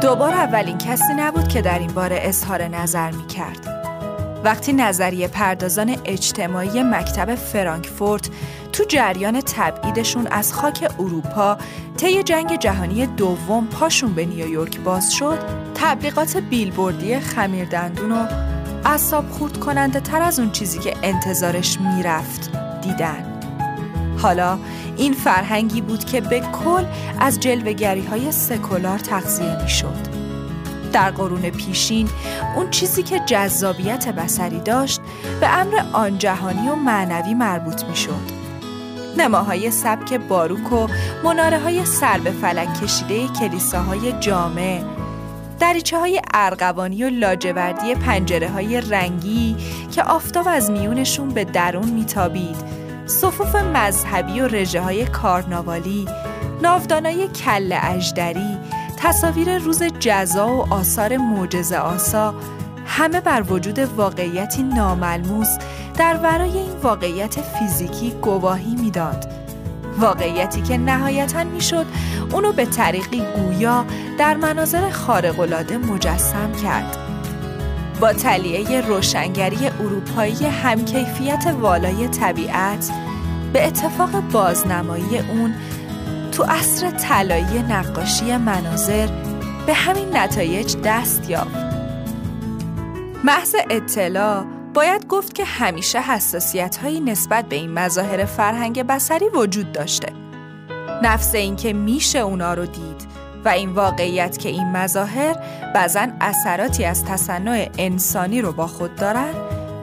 دوبار اولین کسی نبود که در این باره اظهار نظر می کرد. وقتی نظریه پردازان اجتماعی مکتب فرانکفورت تو جریان تبعیدشون از خاک اروپا طی جنگ جهانی دوم پاشون به نیویورک باز شد تبلیغات بیلبوردی خمیردندون و اصاب خورد کننده تر از اون چیزی که انتظارش می‌رفت دیدن حالا این فرهنگی بود که به کل از جلوگری های سکولار تغذیه می شد. در قرون پیشین اون چیزی که جذابیت بسری داشت به امر آن جهانی و معنوی مربوط می شد. نماهای سبک باروک و مناره های سر به فلک کشیده کلیساهای جامع دریچه های ارغوانی و لاجوردی پنجره های رنگی که آفتاب از میونشون به درون میتابید صفوف مذهبی و رژه های کارناوالی ناودانای کل اجدری تصاویر روز جزا و آثار معجزه آسا همه بر وجود واقعیتی ناملموس در ورای این واقعیت فیزیکی گواهی می‌داد. واقعیتی که نهایتا می‌شد اونو به طریقی گویا در مناظر خارق‌العاده مجسم کرد. با تلیه روشنگری اروپایی همکیفیت والای طبیعت به اتفاق بازنمایی اون تو عصر طلایی نقاشی مناظر به همین نتایج دست یافت. محض اطلاع باید گفت که همیشه حساسیت هایی نسبت به این مظاهر فرهنگ بسری وجود داشته. نفس اینکه میشه اونا رو دید و این واقعیت که این مظاهر بعضا اثراتی از تصنع انسانی رو با خود دارن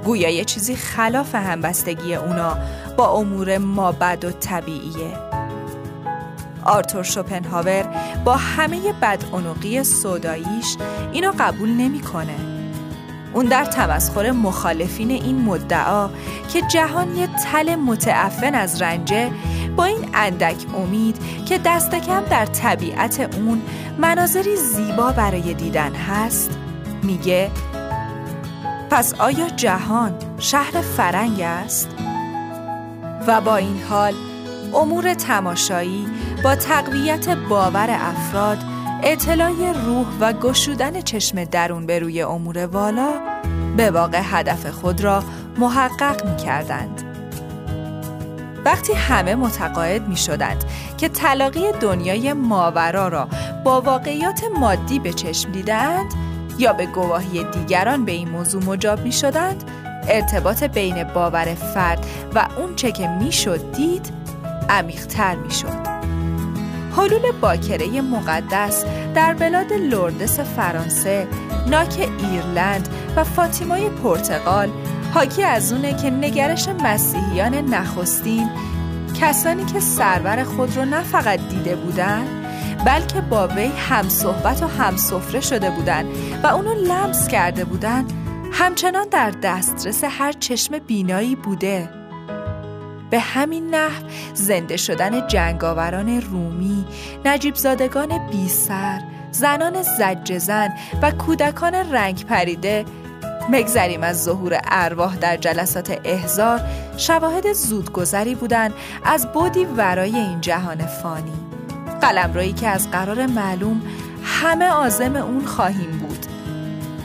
گویا یه چیزی خلاف همبستگی اونا با امور مابد و طبیعیه آرتور شوپنهاور با همه بدعنقی صداییش اینو قبول نمی‌کنه. اون در تمسخر مخالفین این مدعا که جهان یه تل متعفن از رنجه با این اندک امید که دست کم در طبیعت اون مناظری زیبا برای دیدن هست میگه پس آیا جهان شهر فرنگ است؟ و با این حال امور تماشایی با تقویت باور افراد اطلاع روح و گشودن چشم درون به روی امور والا به واقع هدف خود را محقق می کردند. وقتی همه متقاعد می شدند که تلاقی دنیای ماورا را با واقعیات مادی به چشم دیدند یا به گواهی دیگران به این موضوع مجاب می شدند ارتباط بین باور فرد و اون چه که می شد دید عمیقتر می شد. حلول باکره مقدس در بلاد لوردس فرانسه، ناک ایرلند و فاطیمای پرتغال حاکی از اونه که نگرش مسیحیان نخستین کسانی که سرور خود رو نه فقط دیده بودن بلکه با وی هم صحبت و هم سفره شده بودن و اونو لمس کرده بودن همچنان در دسترس هر چشم بینایی بوده. به همین نحو زنده شدن جنگاوران رومی، نجیب زادگان بی سر، زنان زن و کودکان رنگ پریده مگذریم از ظهور ارواح در جلسات احزار شواهد زودگذری بودند از بودی ورای این جهان فانی. قلمرویی که از قرار معلوم همه آزم اون خواهیم بود.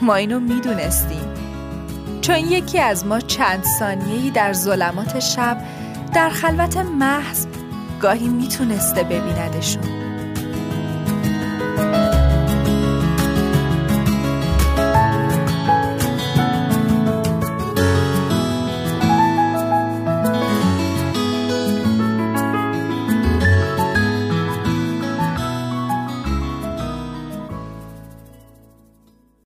ما اینو می‌دونستیم. چون یکی از ما چند ثانیه‌ای در ظلمات شب در خلوت محض گاهی می‌تونسته ببیندشون.